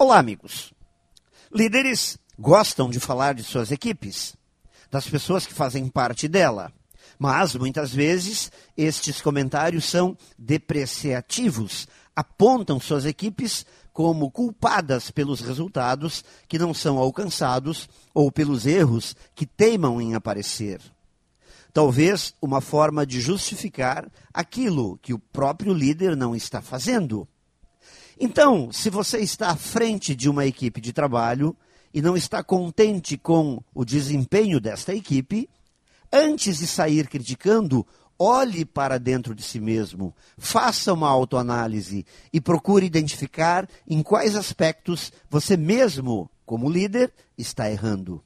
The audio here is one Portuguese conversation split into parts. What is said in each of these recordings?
Olá, amigos. Líderes gostam de falar de suas equipes, das pessoas que fazem parte dela. Mas, muitas vezes, estes comentários são depreciativos, apontam suas equipes como culpadas pelos resultados que não são alcançados ou pelos erros que teimam em aparecer. Talvez uma forma de justificar aquilo que o próprio líder não está fazendo. Então, se você está à frente de uma equipe de trabalho e não está contente com o desempenho desta equipe, antes de sair criticando, olhe para dentro de si mesmo, faça uma autoanálise e procure identificar em quais aspectos você mesmo, como líder, está errando.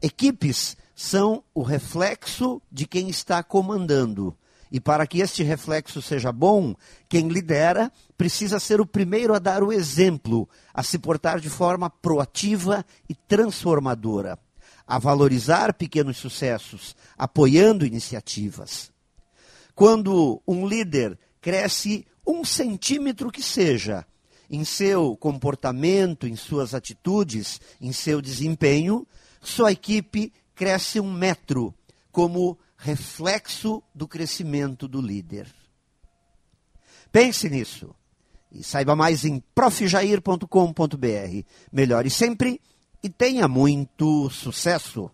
Equipes são o reflexo de quem está comandando. E para que este reflexo seja bom, quem lidera precisa ser o primeiro a dar o exemplo, a se portar de forma proativa e transformadora, a valorizar pequenos sucessos, apoiando iniciativas. Quando um líder cresce um centímetro que seja, em seu comportamento, em suas atitudes, em seu desempenho, sua equipe cresce um metro, como reflexo do crescimento do líder. Pense nisso e saiba mais em profjair.com.br. Melhore sempre e tenha muito sucesso!